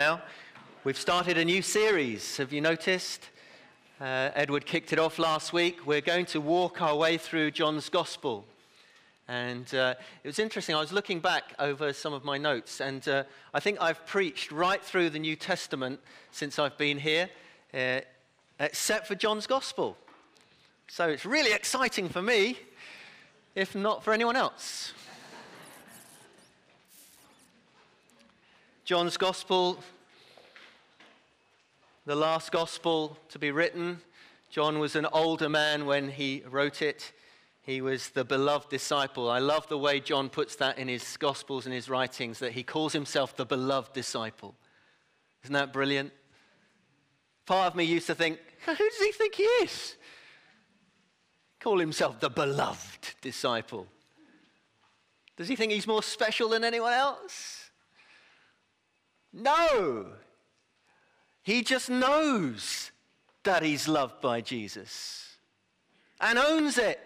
now. We've started a new series. Have you noticed? Uh, Edward kicked it off last week. We're going to walk our way through John's Gospel. And uh, it was interesting. I was looking back over some of my notes, and uh, I think I've preached right through the New Testament since I've been here, uh, except for John's Gospel. So it's really exciting for me, if not for anyone else. John's Gospel, the last Gospel to be written. John was an older man when he wrote it. He was the beloved disciple. I love the way John puts that in his Gospels and his writings, that he calls himself the beloved disciple. Isn't that brilliant? Part of me used to think, who does he think he is? Call himself the beloved disciple. Does he think he's more special than anyone else? No. He just knows that he's loved by Jesus and owns it.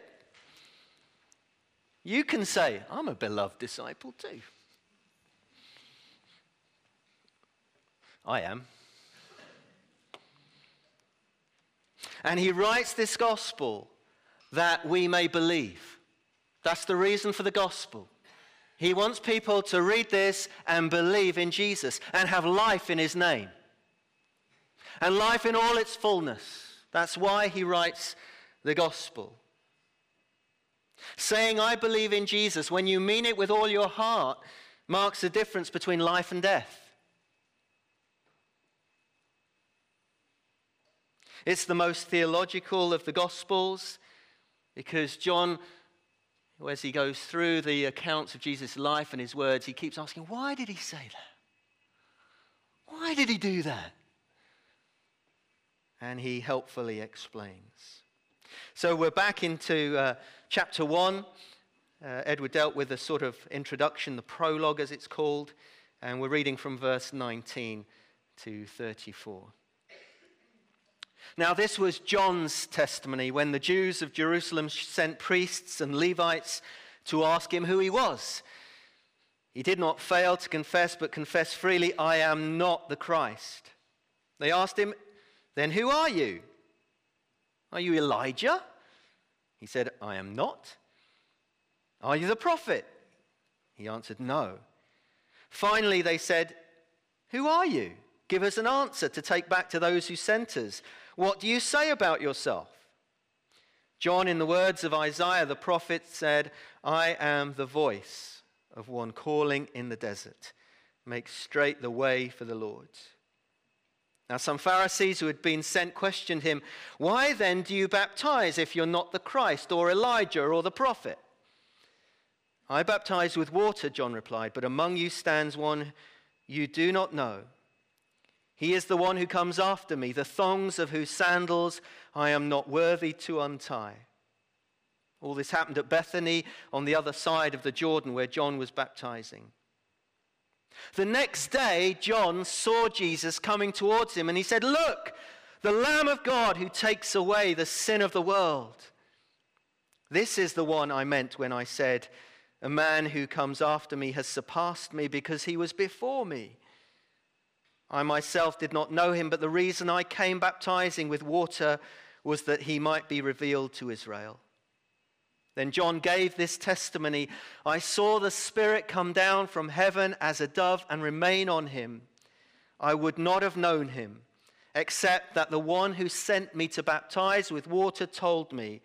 You can say, I'm a beloved disciple too. I am. And he writes this gospel that we may believe. That's the reason for the gospel. He wants people to read this and believe in Jesus and have life in his name. And life in all its fullness. That's why he writes the gospel. Saying, I believe in Jesus, when you mean it with all your heart, marks the difference between life and death. It's the most theological of the Gospels because John as he goes through the accounts of Jesus' life and his words, he keeps asking, why did he say that? Why did he do that? And he helpfully explains. So we're back into uh, chapter 1. Uh, Edward dealt with a sort of introduction, the prologue as it's called, and we're reading from verse 19 to 34. Now, this was John's testimony when the Jews of Jerusalem sent priests and Levites to ask him who he was. He did not fail to confess, but confessed freely, I am not the Christ. They asked him, Then who are you? Are you Elijah? He said, I am not. Are you the prophet? He answered, No. Finally, they said, Who are you? Give us an answer to take back to those who sent us. What do you say about yourself? John, in the words of Isaiah the prophet, said, I am the voice of one calling in the desert. Make straight the way for the Lord. Now, some Pharisees who had been sent questioned him, Why then do you baptize if you're not the Christ or Elijah or the prophet? I baptize with water, John replied, but among you stands one you do not know he is the one who comes after me, the thongs of whose sandals I am not worthy to untie. All this happened at Bethany on the other side of the Jordan where John was baptizing. The next day, John saw Jesus coming towards him and he said, Look, the Lamb of God who takes away the sin of the world. This is the one I meant when I said, A man who comes after me has surpassed me because he was before me. I myself did not know him, but the reason I came baptizing with water was that he might be revealed to Israel. Then John gave this testimony I saw the Spirit come down from heaven as a dove and remain on him. I would not have known him, except that the one who sent me to baptize with water told me,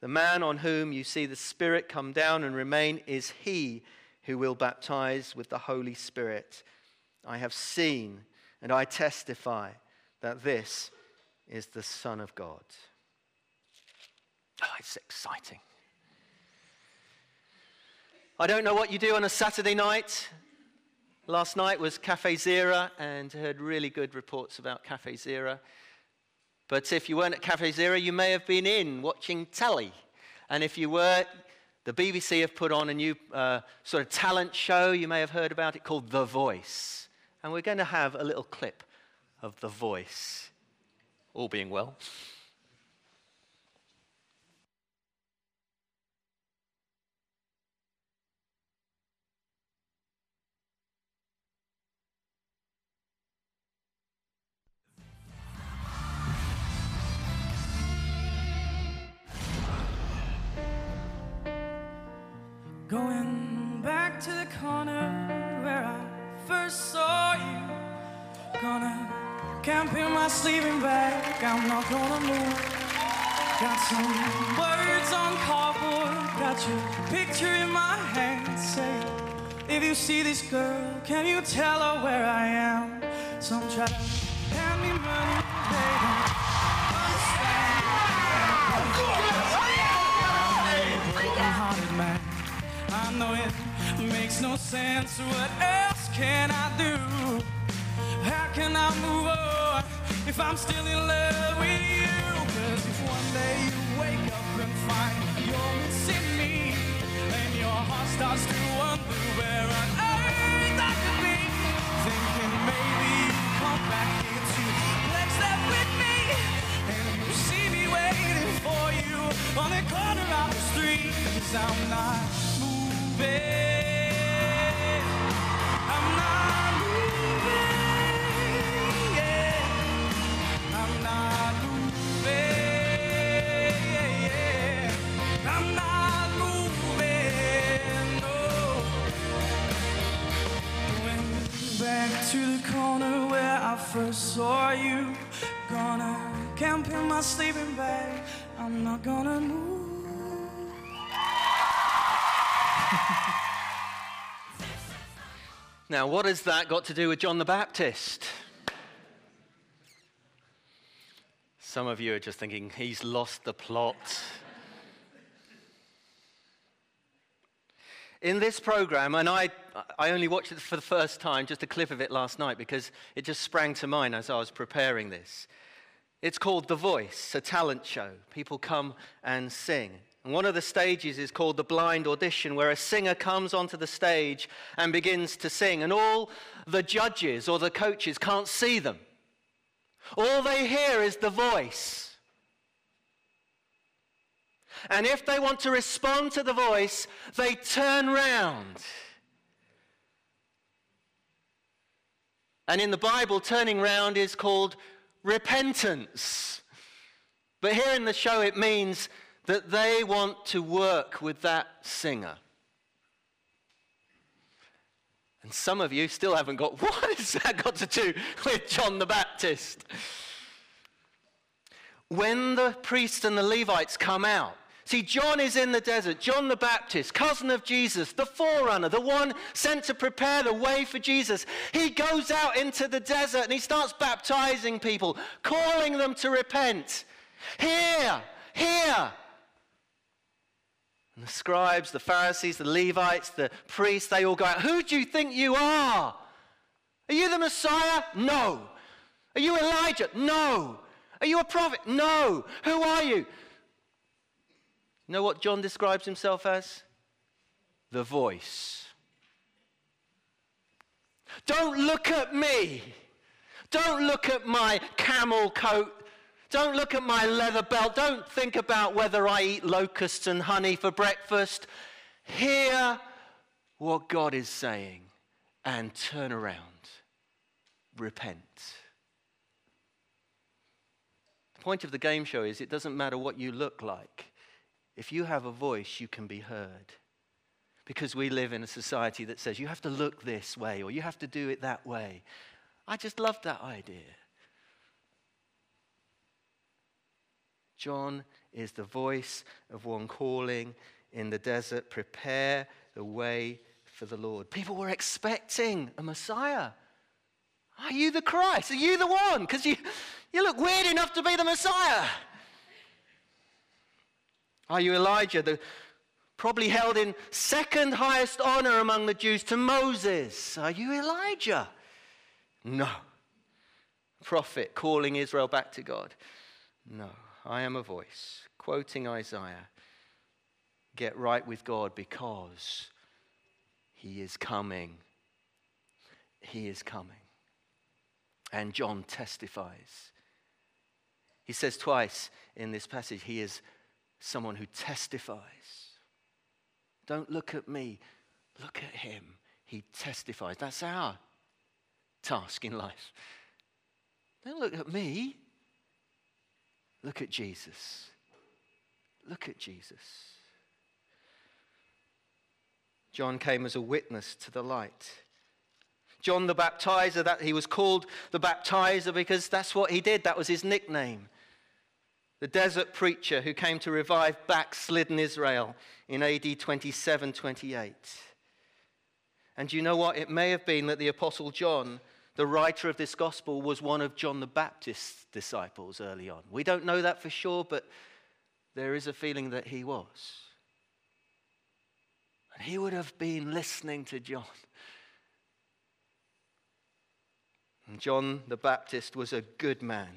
The man on whom you see the Spirit come down and remain is he who will baptize with the Holy Spirit. I have seen and I testify that this is the Son of God. Oh, it's exciting. I don't know what you do on a Saturday night. Last night was Cafe Zera and heard really good reports about Cafe Zera. But if you weren't at Cafe Zera, you may have been in watching telly. And if you were, the BBC have put on a new uh, sort of talent show. You may have heard about it called The Voice and we're going to have a little clip of the voice. All being well. Going back to the corner where I first saw you. Gonna camp in my sleeping bag. I'm not gonna move. Got some words on cardboard. Got your picture in my hand. Say, if you see this girl, can you tell her where I am? Some try to hand me money, don't understand. Broken-hearted man. I know it makes no sense. What else can I do? How can I move on if I'm still in love with you? Cause if one day you wake up and find you're missing me, and your heart starts to wonder where on earth I could be, thinking maybe you come back here to flex that with me, and you see me waiting for you on the corner of the street, cause I'm not moving. To the corner where I first saw you. Gonna camp in my sleeping bag. I'm not gonna move. Now, what has that got to do with John the Baptist? Some of you are just thinking, he's lost the plot. In this program, and I, I only watched it for the first time, just a clip of it last night, because it just sprang to mind as I was preparing this. It's called The Voice, a talent show. People come and sing. And one of the stages is called the blind audition, where a singer comes onto the stage and begins to sing, and all the judges or the coaches can't see them. All they hear is the voice. And if they want to respond to the voice, they turn round. And in the Bible, turning round is called repentance. But here in the show, it means that they want to work with that singer. And some of you still haven't got what has that got to do with John the Baptist? When the priests and the Levites come out, see, John is in the desert. John the Baptist, cousin of Jesus, the forerunner, the one sent to prepare the way for Jesus. He goes out into the desert and he starts baptizing people, calling them to repent. Here, here, and the scribes, the Pharisees, the Levites, the priests, they all go out. Who do you think you are? Are you the Messiah? No. Are you Elijah? No. Are you a prophet? No. Who are you? Know what John describes himself as? The voice. Don't look at me. Don't look at my camel coat don't look at my leather belt. Don't think about whether I eat locusts and honey for breakfast. Hear what God is saying and turn around. Repent. The point of the game show is it doesn't matter what you look like. If you have a voice, you can be heard. Because we live in a society that says you have to look this way or you have to do it that way. I just love that idea. John is the voice of one calling in the desert, prepare the way for the Lord. People were expecting a Messiah. Are you the Christ? Are you the one? Because you, you look weird enough to be the Messiah. Are you Elijah, the probably held in second highest honor among the Jews to Moses? Are you Elijah? No. Prophet calling Israel back to God? No. I am a voice, quoting Isaiah get right with God because he is coming. He is coming. And John testifies. He says twice in this passage, he is someone who testifies. Don't look at me, look at him. He testifies. That's our task in life. Don't look at me, Look at Jesus. Look at Jesus. John came as a witness to the light. John the Baptizer, that he was called the Baptizer because that's what he did. That was his nickname. The desert preacher who came to revive backslidden Israel in AD 27 28. And you know what? It may have been that the Apostle John, the writer of this gospel, was one of John the Baptist's disciples early on. We don't know that for sure, but there is a feeling that he was. And he would have been listening to John. And John the Baptist was a good man.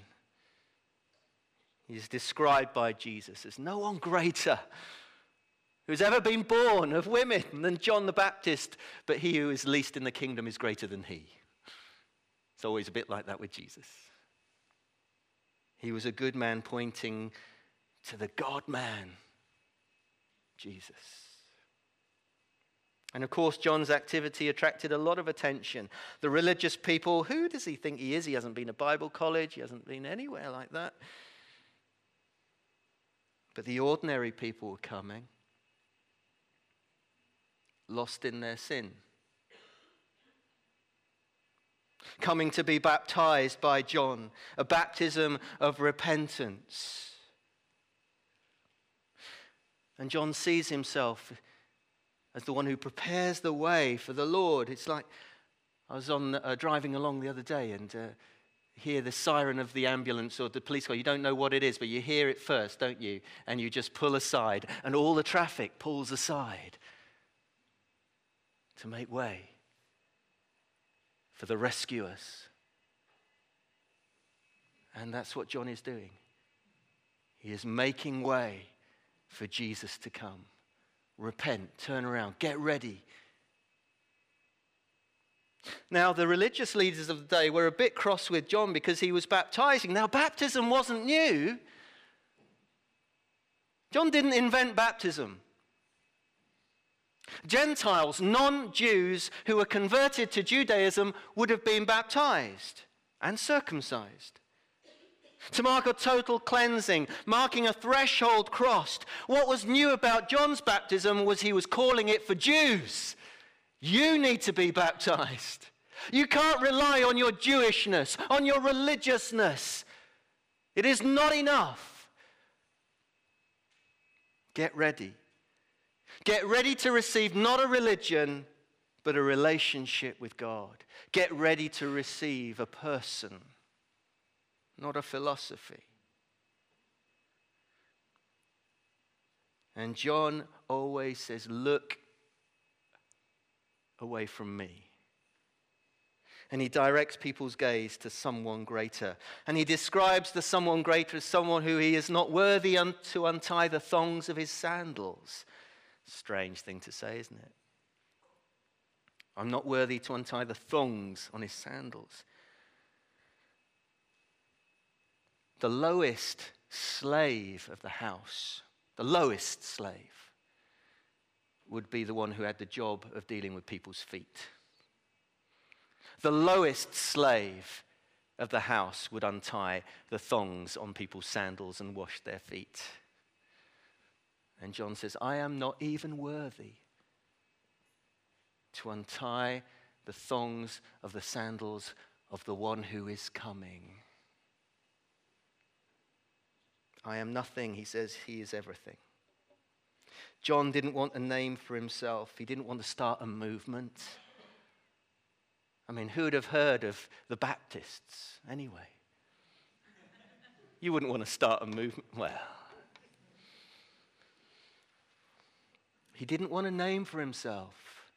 He's described by Jesus as no one greater who's ever been born of women than John the Baptist, but he who is least in the kingdom is greater than he. It's always a bit like that with Jesus. He was a good man pointing to the God man, Jesus. And of course, John's activity attracted a lot of attention. The religious people, who does he think he is? He hasn't been to Bible college, he hasn't been anywhere like that. But the ordinary people were coming, lost in their sin, coming to be baptized by John, a baptism of repentance. And John sees himself as the one who prepares the way for the Lord. It's like I was on uh, driving along the other day and uh, hear the siren of the ambulance or the police car. You don't know what it is, but you hear it first, don't you? And you just pull aside, and all the traffic pulls aside to make way for the rescuers. And that's what John is doing. He is making way for Jesus to come. Repent, turn around, get ready. Now, the religious leaders of the day were a bit cross with John because he was baptizing. Now, baptism wasn't new. John didn't invent baptism. Gentiles, non Jews who were converted to Judaism, would have been baptized and circumcised to mark a total cleansing, marking a threshold crossed. What was new about John's baptism was he was calling it for Jews. You need to be baptized. You can't rely on your Jewishness, on your religiousness. It is not enough. Get ready. Get ready to receive not a religion, but a relationship with God. Get ready to receive a person not a philosophy. And John always says, Look away from me. And he directs people's gaze to someone greater. And he describes the someone greater as someone who he is not worthy un- to untie the thongs of his sandals. Strange thing to say, isn't it? I'm not worthy to untie the thongs on his sandals. the lowest slave of the house, the lowest slave, would be the one who had the job of dealing with people's feet. The lowest slave of the house would untie the thongs on people's sandals and wash their feet. And John says, I am not even worthy to untie the thongs of the sandals of the one who is coming. I am nothing. He says he is everything. John didn't want a name for himself, he didn't want to start a movement. I mean, who would have heard of the Baptists anyway? You wouldn't want to start a movement. Well, he didn't want a name for himself.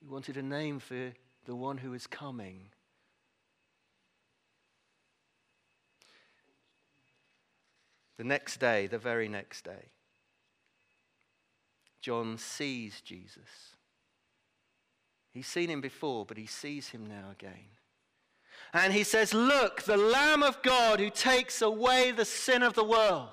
He wanted a name for the one who is coming. The next day, the very next day, John sees Jesus. He's seen him before, but he sees him now again. And he says, Look, the Lamb of God who takes away the sin of the world.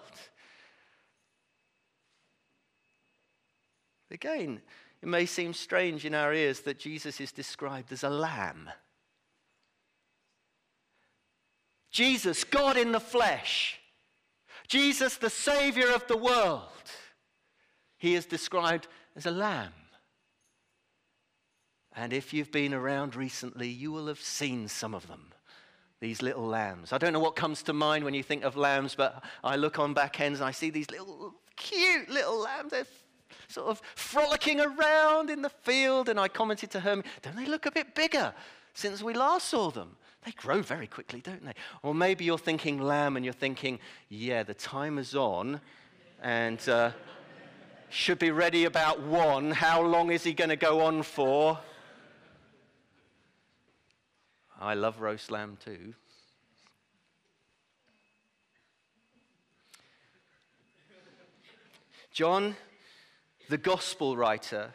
Again, it may seem strange in our ears that Jesus is described as a lamb. Jesus, God in the flesh, Jesus, the Savior of the world, he is described as a lamb. And if you've been around recently, you will have seen some of them, these little lambs. I don't know what comes to mind when you think of lambs, but I look on back ends and I see these little cute little lambs. They're sort of frolicking around in the field. And I commented to her, don't they look a bit bigger since we last saw them? They grow very quickly, don't they? Or maybe you're thinking lamb and you're thinking, yeah, the time is on and uh, should be ready about one. How long is he going to go on for? I love roast lamb too. John, the gospel writer,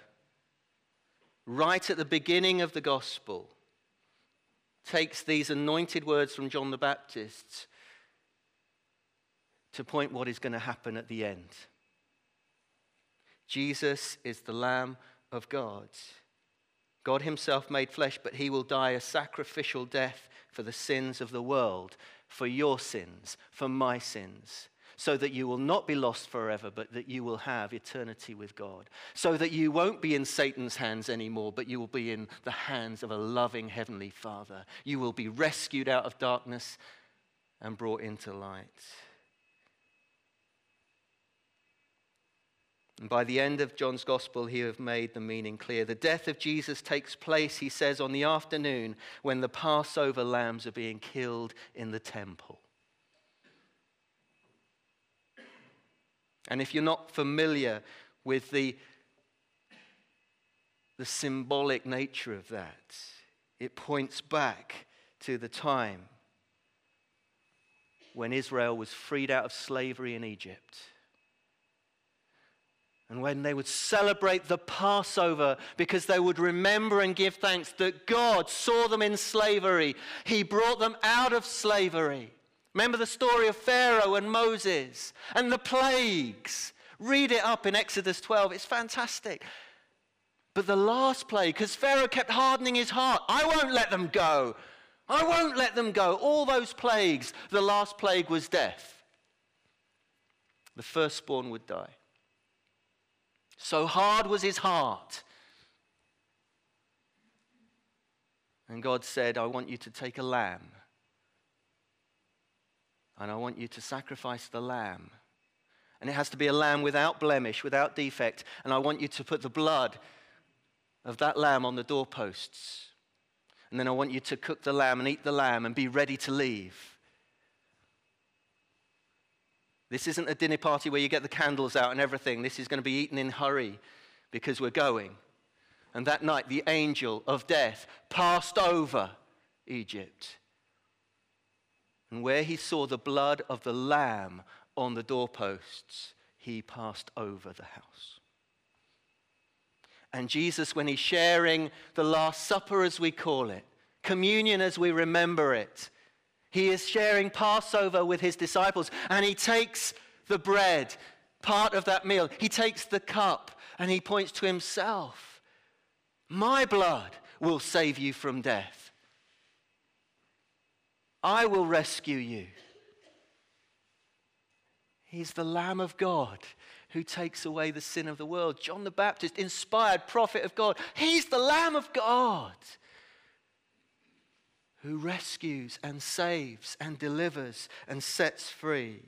right at the beginning of the gospel, takes these anointed words from John the Baptist to point what is going to happen at the end. Jesus is the Lamb of God. God Himself made flesh, but He will die a sacrificial death for the sins of the world, for your sins, for my sins, so that you will not be lost forever, but that you will have eternity with God. So that you won't be in Satan's hands anymore, but you will be in the hands of a loving Heavenly Father. You will be rescued out of darkness and brought into light. And by the end of John's gospel, he have made the meaning clear. The death of Jesus takes place, he says, on the afternoon when the Passover lambs are being killed in the temple. And if you're not familiar with the, the symbolic nature of that, it points back to the time when Israel was freed out of slavery in Egypt. And when they would celebrate the Passover because they would remember and give thanks that God saw them in slavery, He brought them out of slavery. Remember the story of Pharaoh and Moses and the plagues. Read it up in Exodus 12. It's fantastic. But the last plague, because Pharaoh kept hardening his heart, I won't let them go. I won't let them go. All those plagues, the last plague was death. The firstborn would die. So hard was his heart. And God said, I want you to take a lamb and I want you to sacrifice the lamb. And it has to be a lamb without blemish, without defect. And I want you to put the blood of that lamb on the doorposts. And then I want you to cook the lamb and eat the lamb and be ready to leave. This isn't a dinner party where you get the candles out and everything. This is going to be eaten in hurry because we're going. And that night, the angel of death passed over Egypt and where he saw the blood of the lamb on the doorposts, he passed over the house. And Jesus, when he's sharing the Last Supper, as we call it, communion as we remember it, he is sharing Passover with his disciples, and he takes the bread, part of that meal. He takes the cup, and he points to himself. My blood will save you from death. I will rescue you. He's the Lamb of God who takes away the sin of the world. John the Baptist, inspired prophet of God, he's the Lamb of God who rescues and saves and delivers and sets free.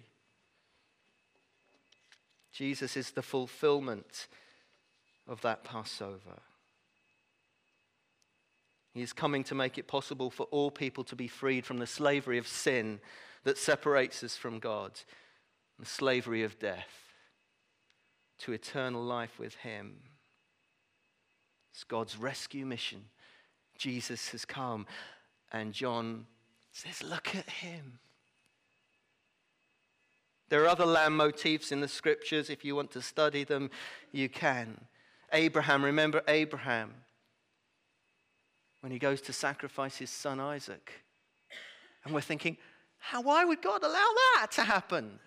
Jesus is the fulfillment of that Passover. He is coming to make it possible for all people to be freed from the slavery of sin that separates us from God, the slavery of death, to eternal life with Him. It's God's rescue mission. Jesus has come, and John says, Look at Him. There are other lamb motifs in the scriptures. If you want to study them, you can. Abraham, remember Abraham when he goes to sacrifice his son Isaac. And we're thinking, how, why would God allow that to happen?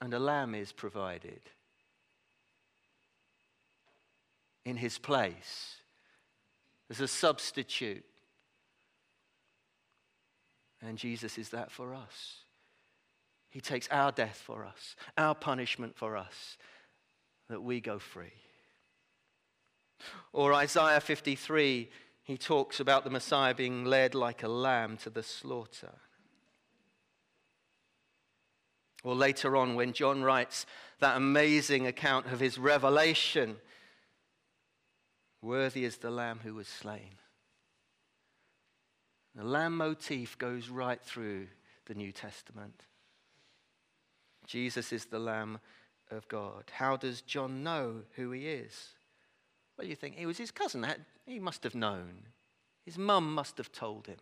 And a lamb is provided in his place as a substitute. And Jesus is that for us. He takes our death for us, our punishment for us, that we go free. Or Isaiah 53, he talks about the Messiah being led like a lamb to the slaughter. Or later on, when John writes that amazing account of his revelation, worthy is the lamb who was slain. The lamb motif goes right through the New Testament. Jesus is the Lamb of God. How does John know who he is? Well, you think he was his cousin. He must have known. His mum must have told him.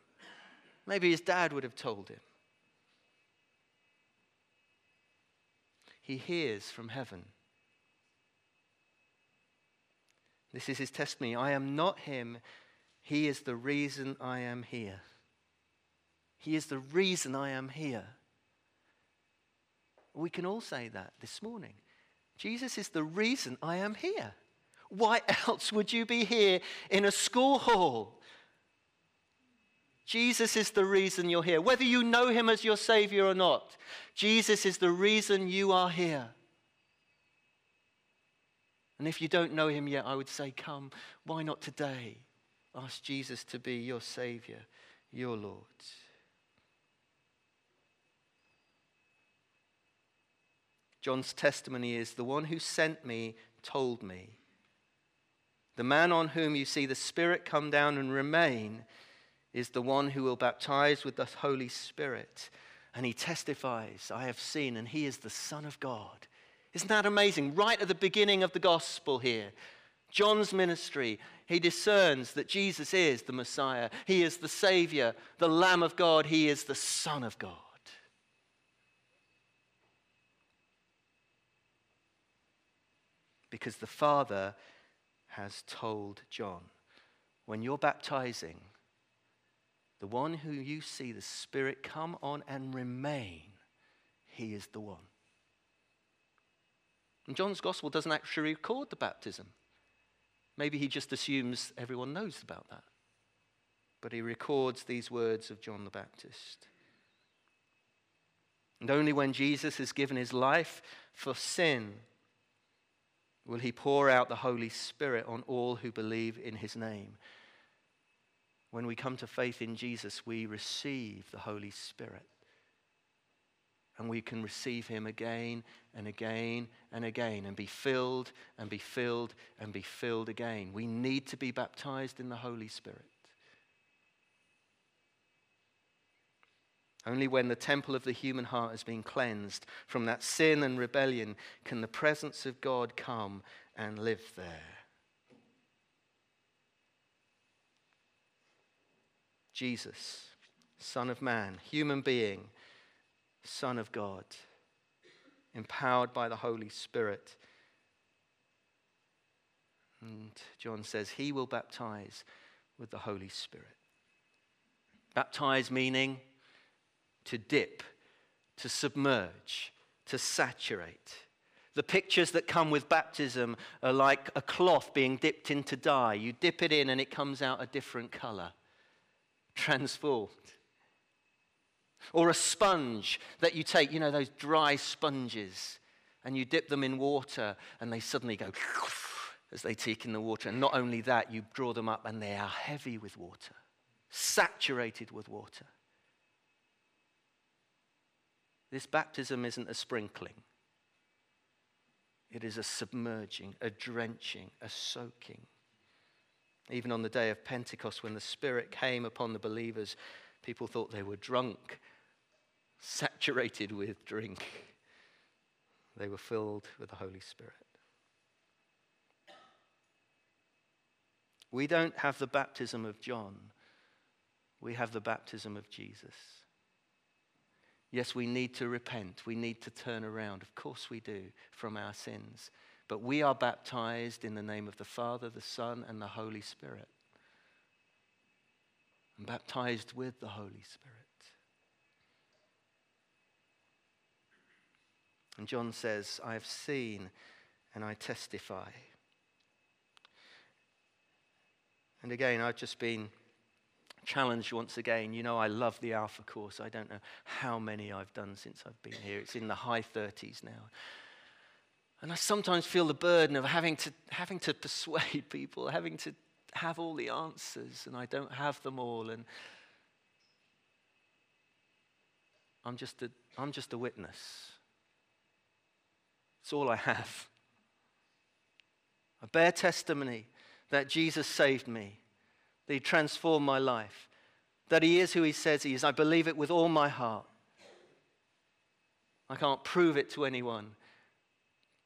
Maybe his dad would have told him. He hears from heaven. This is his testimony. I am not him. He is the reason I am here. He is the reason I am here. We can all say that this morning. Jesus is the reason I am here. Why else would you be here in a school hall? Jesus is the reason you're here. Whether you know him as your Savior or not, Jesus is the reason you are here. And if you don't know him yet, I would say, come. Why not today? Ask Jesus to be your Savior, your Lord. John's testimony is the one who sent me told me. The man on whom you see the Spirit come down and remain is the one who will baptize with the Holy Spirit. And he testifies, I have seen, and he is the Son of God. Isn't that amazing? Right at the beginning of the gospel here, John's ministry, he discerns that Jesus is the Messiah. He is the Savior, the Lamb of God. He is the Son of God. because the Father has told John. When you're baptizing, the one who you see the Spirit come on and remain, he is the one. And John's gospel doesn't actually record the baptism. Maybe he just assumes everyone knows about that. But he records these words of John the Baptist. And only when Jesus has given his life for sin will he pour out the Holy Spirit on all who believe in his name. When we come to faith in Jesus, we receive the Holy Spirit. And we can receive him again and again and again and be filled and be filled and be filled again. We need to be baptized in the Holy Spirit. Only when the temple of the human heart has been cleansed from that sin and rebellion can the presence of God come and live there. Jesus, Son of Man, human being, Son of God, empowered by the Holy Spirit. And John says, He will baptize with the Holy Spirit. Baptize meaning to dip, to submerge, to saturate. The pictures that come with baptism are like a cloth being dipped into dye. You dip it in and it comes out a different color, transformed. Or a sponge that you take, you know, those dry sponges, and you dip them in water and they suddenly go as they take in the water. And not only that, you draw them up and they are heavy with water, saturated with water. This baptism isn't a sprinkling, it is a submerging, a drenching, a soaking. Even on the day of Pentecost, when the Spirit came upon the believers, people thought they were drunk, saturated with drink. They were filled with the Holy Spirit. We don't have the baptism of John, we have the baptism of Jesus. Yes, we need to repent. We need to turn around. Of course, we do from our sins. But we are baptized in the name of the Father, the Son, and the Holy Spirit. And baptized with the Holy Spirit. And John says, I have seen and I testify. And again, I've just been challenge once again. You know, I love the Alpha course. I don't know how many I've done since I've been here. It's in the high 30s now. And I sometimes feel the burden of having to, having to persuade people, having to have all the answers, and I don't have them all. And I'm just a, I'm just a witness. It's all I have. I bear testimony that Jesus saved me, that He transformed my life, that He is who He says He is. I believe it with all my heart. I can't prove it to anyone,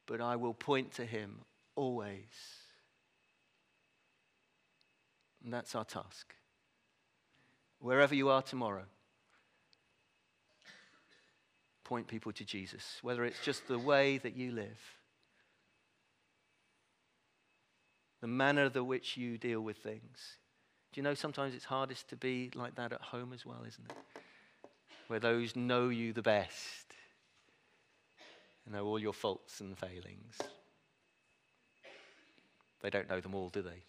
but I will point to Him always. And that's our task. Wherever you are tomorrow, point people to Jesus, whether it's just the way that you live, the manner the which you deal with things. Do you know sometimes it's hardest to be like that at home as well, isn't it? Where those know you the best and know all your faults and failings. They don't know them all, do they?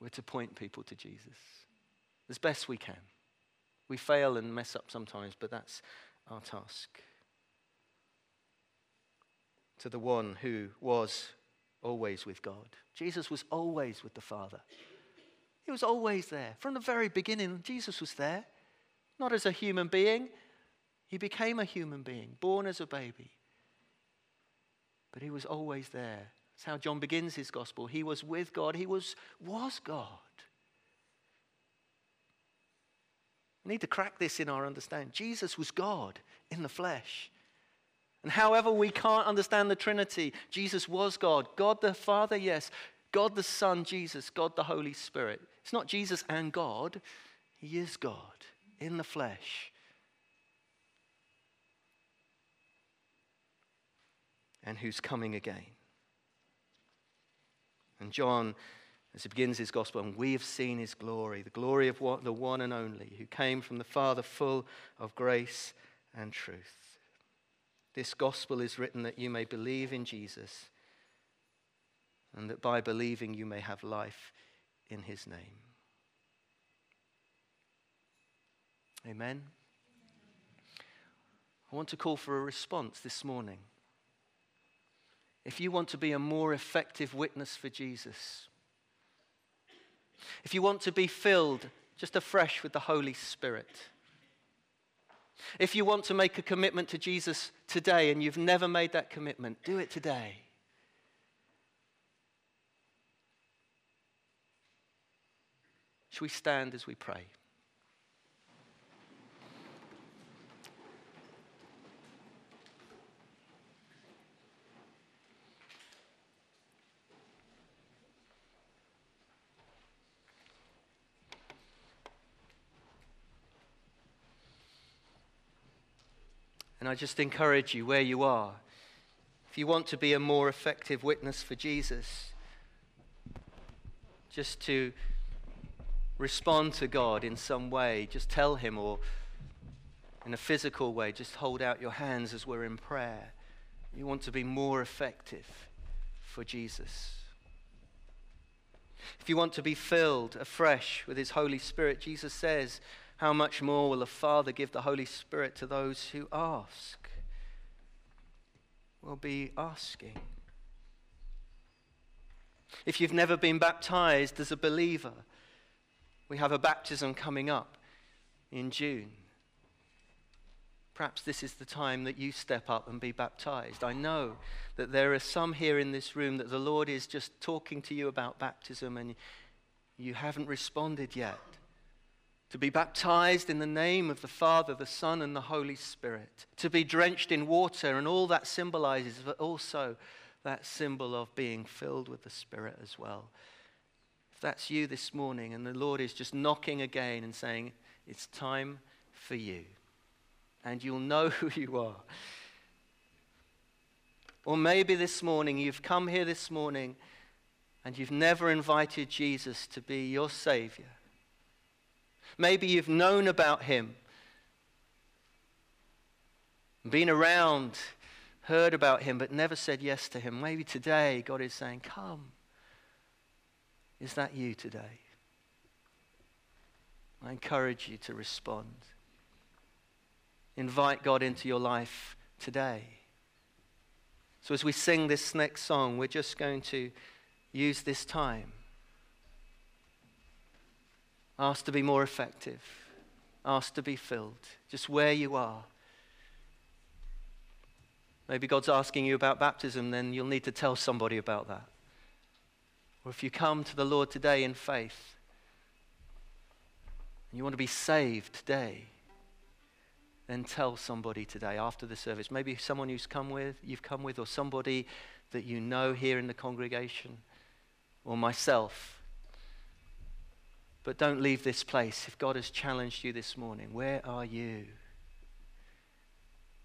We're to point people to Jesus as best we can. We fail and mess up sometimes, but that's our task. To the one who was always with God. Jesus was always with the Father. He was always there. From the very beginning, Jesus was there. Not as a human being, he became a human being, born as a baby. But he was always there that's how John begins his gospel. He was with God, he was, was God. We need to crack this in our understanding. Jesus was God in the flesh. And however we can't understand the Trinity, Jesus was God. God the Father, yes. God the Son, Jesus. God the Holy Spirit. It's not Jesus and God, He is God in the flesh. And who's coming again. And John, as he begins his gospel, and we have seen his glory, the glory of what, the one and only, who came from the Father, full of grace and truth. This gospel is written that you may believe in Jesus, and that by believing you may have life in his name. Amen. I want to call for a response this morning if you want to be a more effective witness for Jesus, if you want to be filled just afresh with the Holy Spirit, if you want to make a commitment to Jesus today and you've never made that commitment, do it today. Shall we stand as we pray? And I just encourage you where you are. If you want to be a more effective witness for Jesus, just to respond to God in some way, just tell Him, or in a physical way, just hold out your hands as we're in prayer. You want to be more effective for Jesus. If you want to be filled afresh with His Holy Spirit, Jesus says, how much more will the Father give the Holy Spirit to those who ask? We'll be asking. If you've never been baptized as a believer, we have a baptism coming up in June. Perhaps this is the time that you step up and be baptized. I know that there are some here in this room that the Lord is just talking to you about baptism and you haven't responded yet to be baptized in the name of the Father, the Son, and the Holy Spirit, to be drenched in water, and all that symbolizes, but also that symbol of being filled with the Spirit as well. If that's you this morning, and the Lord is just knocking again and saying, It's time for you, and you'll know who you are. Or maybe this morning, you've come here this morning and you've never invited Jesus to be your Savior. Maybe you've known about him, been around, heard about him, but never said yes to him. Maybe today God is saying, Come. Is that you today? I encourage you to respond. Invite God into your life today. So, as we sing this next song, we're just going to use this time. Ask to be more effective. Ask to be filled. Just where you are. Maybe God's asking you about baptism, then you'll need to tell somebody about that. Or if you come to the Lord today in faith and you want to be saved today, then tell somebody today after the service. Maybe someone who's come with, you've come with, or somebody that you know here in the congregation, or myself. But don't leave this place. If God has challenged you this morning, where are you?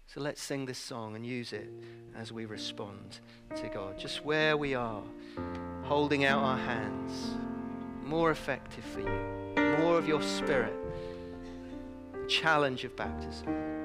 So let's sing this song and use it as we respond to God. Just where we are, holding out our hands. More effective for you, more of your spirit challenge of baptism.